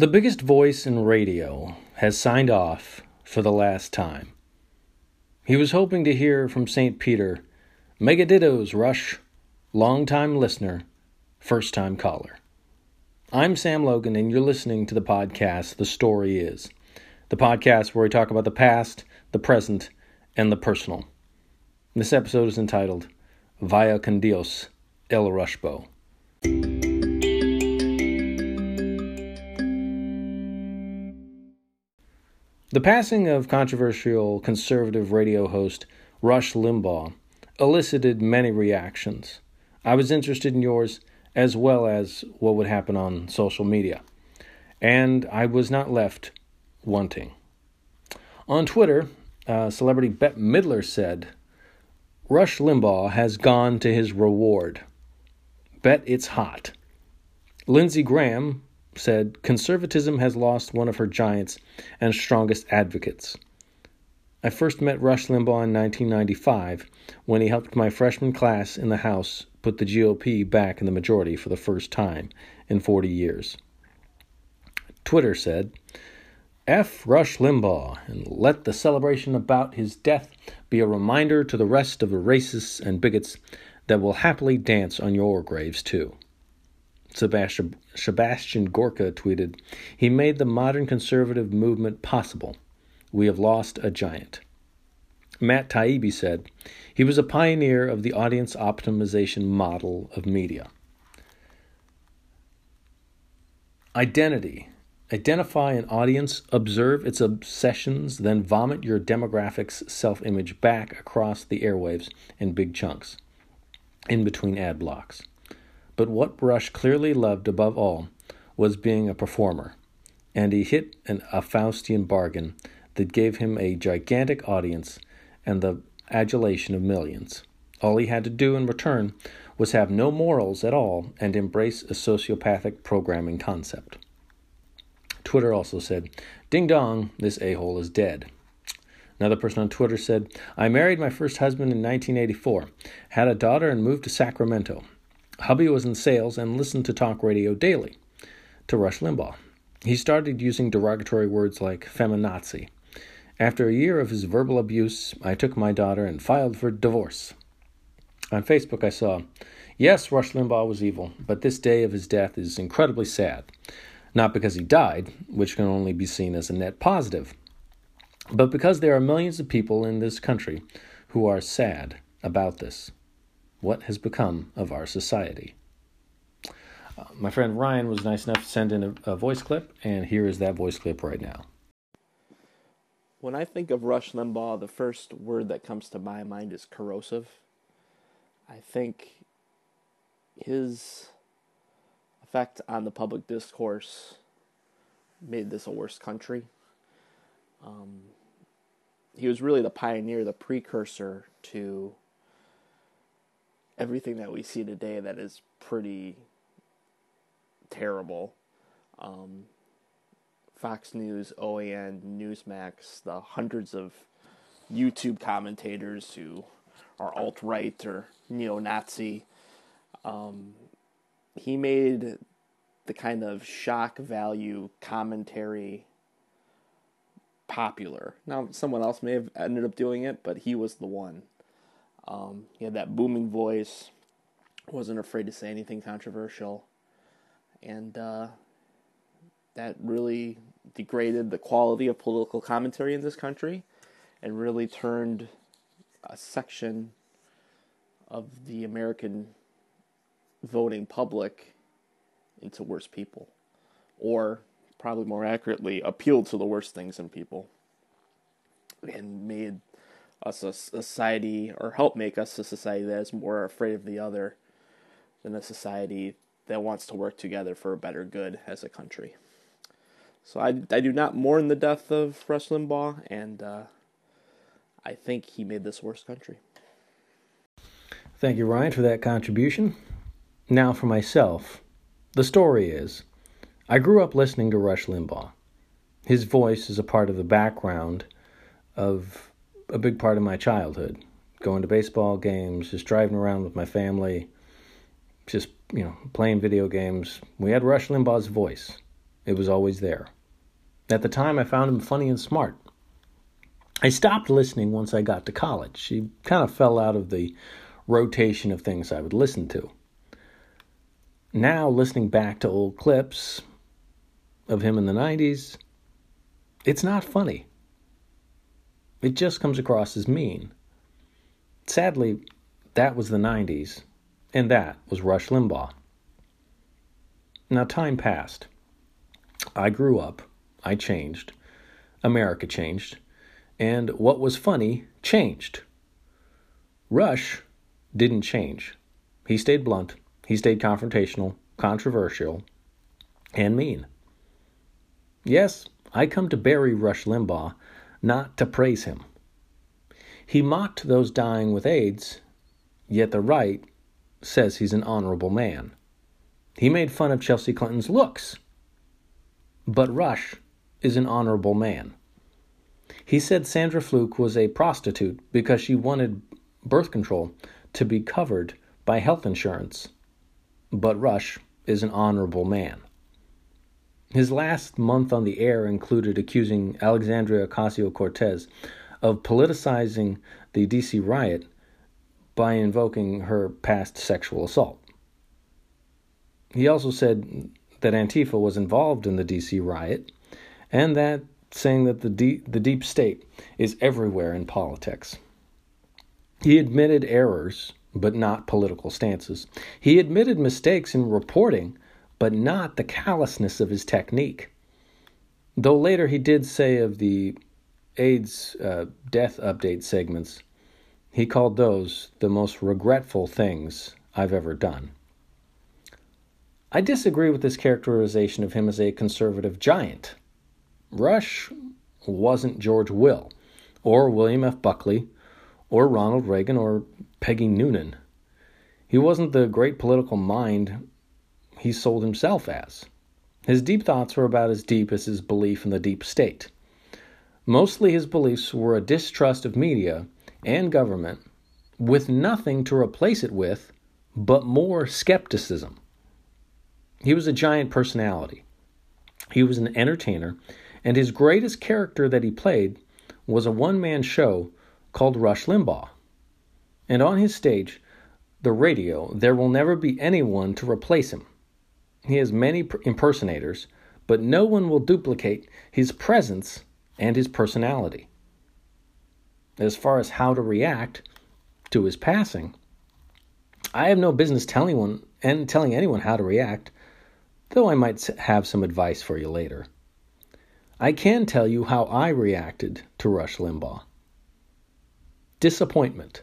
The biggest voice in radio has signed off for the last time. He was hoping to hear from St. Peter, Megadittos Rush, long-time listener, first time caller. I'm Sam Logan, and you're listening to the podcast The Story Is, the podcast where we talk about the past, the present, and the personal. This episode is entitled Vaya con Dios, El Rushbo. The passing of controversial conservative radio host Rush Limbaugh elicited many reactions. I was interested in yours as well as what would happen on social media, and I was not left wanting. On Twitter, uh, celebrity Bette Midler said, Rush Limbaugh has gone to his reward. Bet it's hot. Lindsey Graham said conservatism has lost one of her giants and strongest advocates. I first met Rush Limbaugh in 1995 when he helped my freshman class in the House put the GOP back in the majority for the first time in 40 years. Twitter said, F. Rush Limbaugh, and let the celebration about his death be a reminder to the rest of the racists and bigots that will happily dance on your graves too. Sebastian, Sebastian Gorka tweeted, He made the modern conservative movement possible. We have lost a giant. Matt Taibbi said, He was a pioneer of the audience optimization model of media. Identity. Identify an audience, observe its obsessions, then vomit your demographic's self image back across the airwaves in big chunks, in between ad blocks. But what Rush clearly loved above all was being a performer, and he hit an, a Faustian bargain that gave him a gigantic audience and the adulation of millions. All he had to do in return was have no morals at all and embrace a sociopathic programming concept. Twitter also said, Ding dong, this a hole is dead. Another person on Twitter said, I married my first husband in 1984, had a daughter, and moved to Sacramento. Hubby was in sales and listened to talk radio daily to Rush Limbaugh. He started using derogatory words like feminazi. After a year of his verbal abuse, I took my daughter and filed for divorce. On Facebook, I saw, Yes, Rush Limbaugh was evil, but this day of his death is incredibly sad. Not because he died, which can only be seen as a net positive, but because there are millions of people in this country who are sad about this what has become of our society. Uh, my friend Ryan was nice enough to send in a, a voice clip, and here is that voice clip right now. When I think of Rush Limbaugh, the first word that comes to my mind is corrosive. I think his effect on the public discourse made this a worse country. Um, he was really the pioneer, the precursor to everything that we see today that is pretty terrible. Um, Fox News, OAN, Newsmax, the hundreds of YouTube commentators who are alt right or neo Nazi. Um, he made the kind of shock value commentary popular. Now, someone else may have ended up doing it, but he was the one. Um, he had that booming voice, wasn't afraid to say anything controversial, and uh, that really degraded the quality of political commentary in this country and really turned a section of the American voting public into worse people. Or, probably more accurately, appealed to the worst things in people and made us a society or help make us a society that is more afraid of the other than a society that wants to work together for a better good as a country. So I, I do not mourn the death of Rush Limbaugh, and uh, I think he made this worse country. Thank you, Ryan, for that contribution. Now, for myself, the story is I grew up listening to Rush Limbaugh. His voice is a part of the background of a big part of my childhood. Going to baseball games, just driving around with my family, just, you know, playing video games. We had Rush Limbaugh's voice. It was always there. At the time, I found him funny and smart. I stopped listening once I got to college. He kind of fell out of the rotation of things I would listen to. Now, listening back to old clips of him in the 90s, it's not funny. It just comes across as mean. Sadly, that was the 90s, and that was Rush Limbaugh. Now, time passed. I grew up. I changed. America changed. And what was funny changed. Rush didn't change. He stayed blunt. He stayed confrontational, controversial, and mean. Yes, I come to bury Rush Limbaugh, not to praise him. He mocked those dying with AIDS, yet the right says he's an honorable man. He made fun of Chelsea Clinton's looks, but Rush is an honorable man. He said Sandra Fluke was a prostitute because she wanted birth control to be covered by health insurance, but Rush is an honorable man. His last month on the air included accusing Alexandria Ocasio Cortez of politicizing the DC riot by invoking her past sexual assault. He also said that Antifa was involved in the DC riot and that saying that the the deep state is everywhere in politics. He admitted errors, but not political stances. He admitted mistakes in reporting but not the callousness of his technique. Though later he did say of the AIDS uh, death update segments, he called those the most regretful things I've ever done. I disagree with this characterization of him as a conservative giant. Rush wasn't George Will, or William F. Buckley, or Ronald Reagan, or Peggy Noonan. He wasn't the great political mind he sold himself as. His deep thoughts were about as deep as his belief in the deep state. Mostly his beliefs were a distrust of media and government, with nothing to replace it with but more skepticism. He was a giant personality. He was an entertainer, and his greatest character that he played was a one man show called Rush Limbaugh. And on his stage, the radio, there will never be anyone to replace him. He has many impersonators, but no one will duplicate his presence and his personality. As far as how to react to his passing, I have no business telling one and telling anyone how to react, though I might have some advice for you later. I can tell you how I reacted to Rush Limbaugh. Disappointment.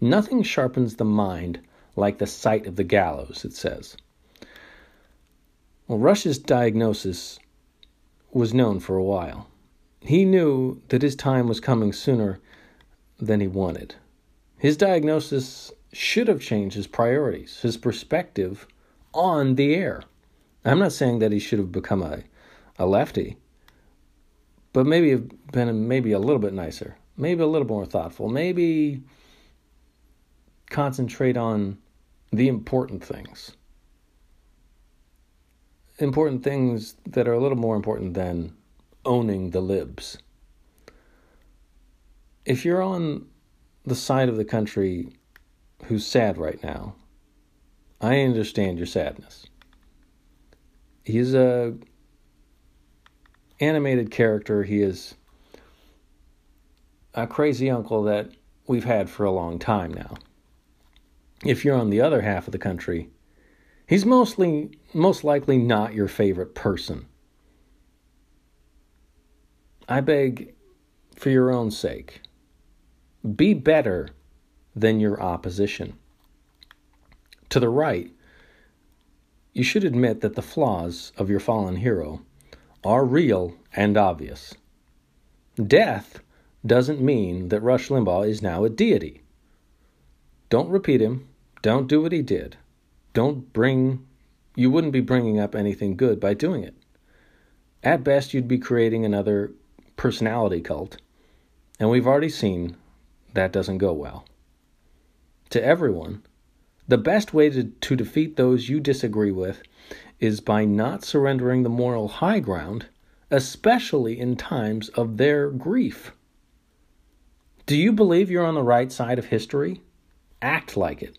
Nothing sharpens the mind like the sight of the gallows, it says. Well, Rush's diagnosis was known for a while. He knew that his time was coming sooner than he wanted. His diagnosis should have changed his priorities, his perspective on the air. I'm not saying that he should have become a, a lefty, but maybe have been maybe a little bit nicer, maybe a little more thoughtful, maybe concentrate on the important things important things that are a little more important than owning the libs. If you're on the side of the country who's sad right now, I understand your sadness. He's a animated character. He is a crazy uncle that we've had for a long time now. If you're on the other half of the country, He's mostly most likely not your favorite person. I beg for your own sake, be better than your opposition. To the right, you should admit that the flaws of your fallen hero are real and obvious. Death doesn't mean that Rush Limbaugh is now a deity. Don't repeat him. Don't do what he did don't bring, you wouldn't be bringing up anything good by doing it. At best, you'd be creating another personality cult, and we've already seen that doesn't go well. To everyone, the best way to, to defeat those you disagree with is by not surrendering the moral high ground, especially in times of their grief. Do you believe you're on the right side of history? Act like it.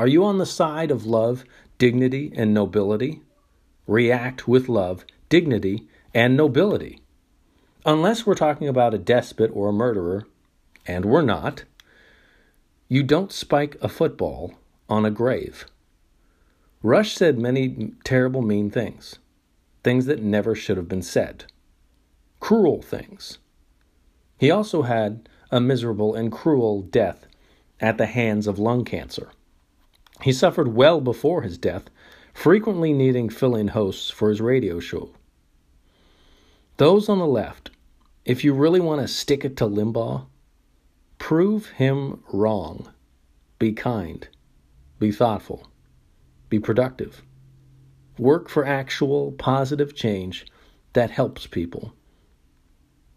Are you on the side of love, dignity, and nobility? React with love, dignity, and nobility. Unless we're talking about a despot or a murderer, and we're not, you don't spike a football on a grave. Rush said many terrible, mean things, things that never should have been said, cruel things. He also had a miserable and cruel death at the hands of lung cancer. He suffered well before his death, frequently needing fill in hosts for his radio show. Those on the left, if you really want to stick it to Limbaugh, prove him wrong. Be kind. Be thoughtful. Be productive. Work for actual positive change that helps people.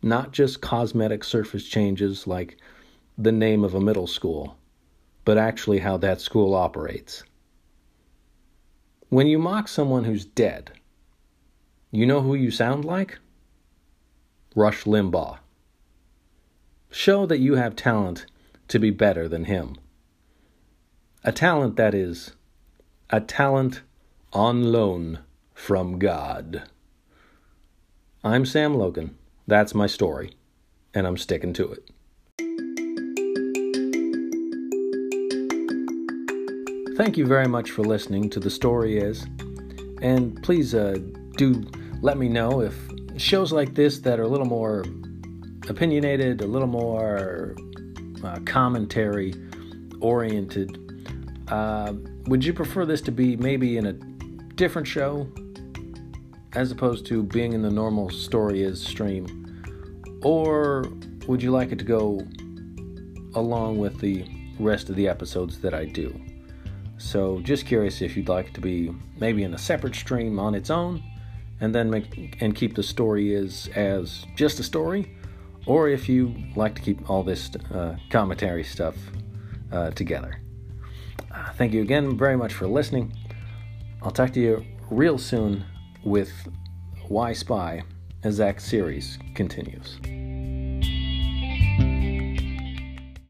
Not just cosmetic surface changes like the name of a middle school, but actually how that school operates. When you mock someone who's dead, you know who you sound like? Rush Limbaugh. Show that you have talent to be better than him. A talent that is a talent on loan from God. I'm Sam Logan. That's my story, and I'm sticking to it. Thank you very much for listening to The Story Is, and please uh, do let me know if shows like this that are a little more opinionated, a little more uh, commentary oriented, uh, would you prefer this to be maybe in a different show as opposed to being in the normal story is stream? Or would you like it to go along with the rest of the episodes that I do? So, just curious if you'd like to be maybe in a separate stream on its own and then make and keep the story is as just a story, or if you like to keep all this uh, commentary stuff uh, together. Uh, thank you again very much for listening. I'll talk to you real soon with Why Spy as that series continues.